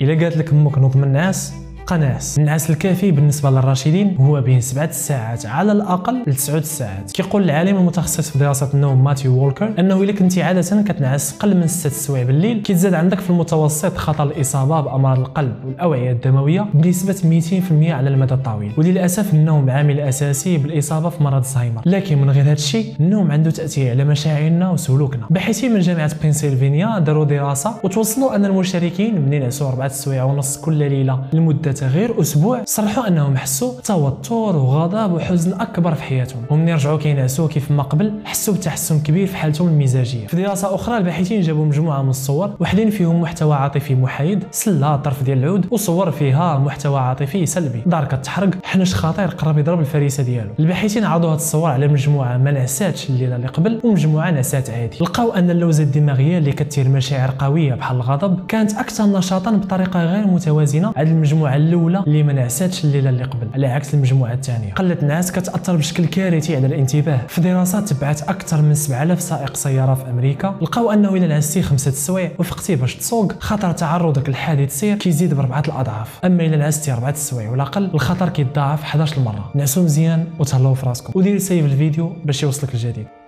إلا قالت لك أمك نوض من النعاس ناعس النعاس الكافي بالنسبة للراشدين هو بين 7 ساعات على الأقل ل 9 ساعات كيقول العالم المتخصص في دراسة النوم ماتيو وولكر أنه إلا كنتي عادة كتنعس أقل من 6 سوايع بالليل كيتزاد عندك في المتوسط خطر الإصابة بأمراض القلب والأوعية الدموية بنسبة 200% على المدى الطويل. وللأسف النوم عامل أساسي بالإصابة في مرض الزهايمر. لكن من غير هذا الشيء النوم عنده تأثير على مشاعرنا وسلوكنا. باحثين من جامعة بنسلفانيا داروا دراسة وتوصلوا أن المشاركين من ينعسوا 4 سوايع ونص كل ليلة لمدة غير أسبوع صرحوا أنهم حسوا توتر وغضب وحزن أكبر في حياتهم. ومن رجعوا كينعسوا كيف ما قبل حسوا بتحسن كبير في حالتهم المزاجية. في دراسة أخرى الباحثين جابوا مجموعة من الصور وحدين فيهم محتوى عاطفي محايد سلة طرف ديال العود وصور فيها محتوى عاطفي سلبي. دار كتحرق حنش خطير قرب يضرب الفريسة ديالو. الباحثين عرضوا هذه الصور على مجموعة ما نعساتش الليلة اللي قبل ومجموعة نعسات عادي. لقاو أن اللوزة الدماغية اللي كتثير مشاعر قوية بحال الغضب كانت أكثر نشاطا بطريقة غير متوازنة. على المجموعة الأولى اللي ما نعساتش الليلة اللي قبل على عكس المجموعة الثانية. قله النعاس كتأثر بشكل كارثي على الانتباه. في دراسه تبعت أكثر من 7000 سائق سيارة في أمريكا لقاو أنه الا نعستي خمسة سوايع وفقتي باش تسوق خطر تعرضك لحادث سير كيزيد بربعه الأضعاف. أما الا نعستي أربعة سوايع ولا أقل الخطر كيتضاعف 11 مره نعسوا مزيان وتهلاو في راسكم. ودير سيف الفيديو باش يوصلك الجديد.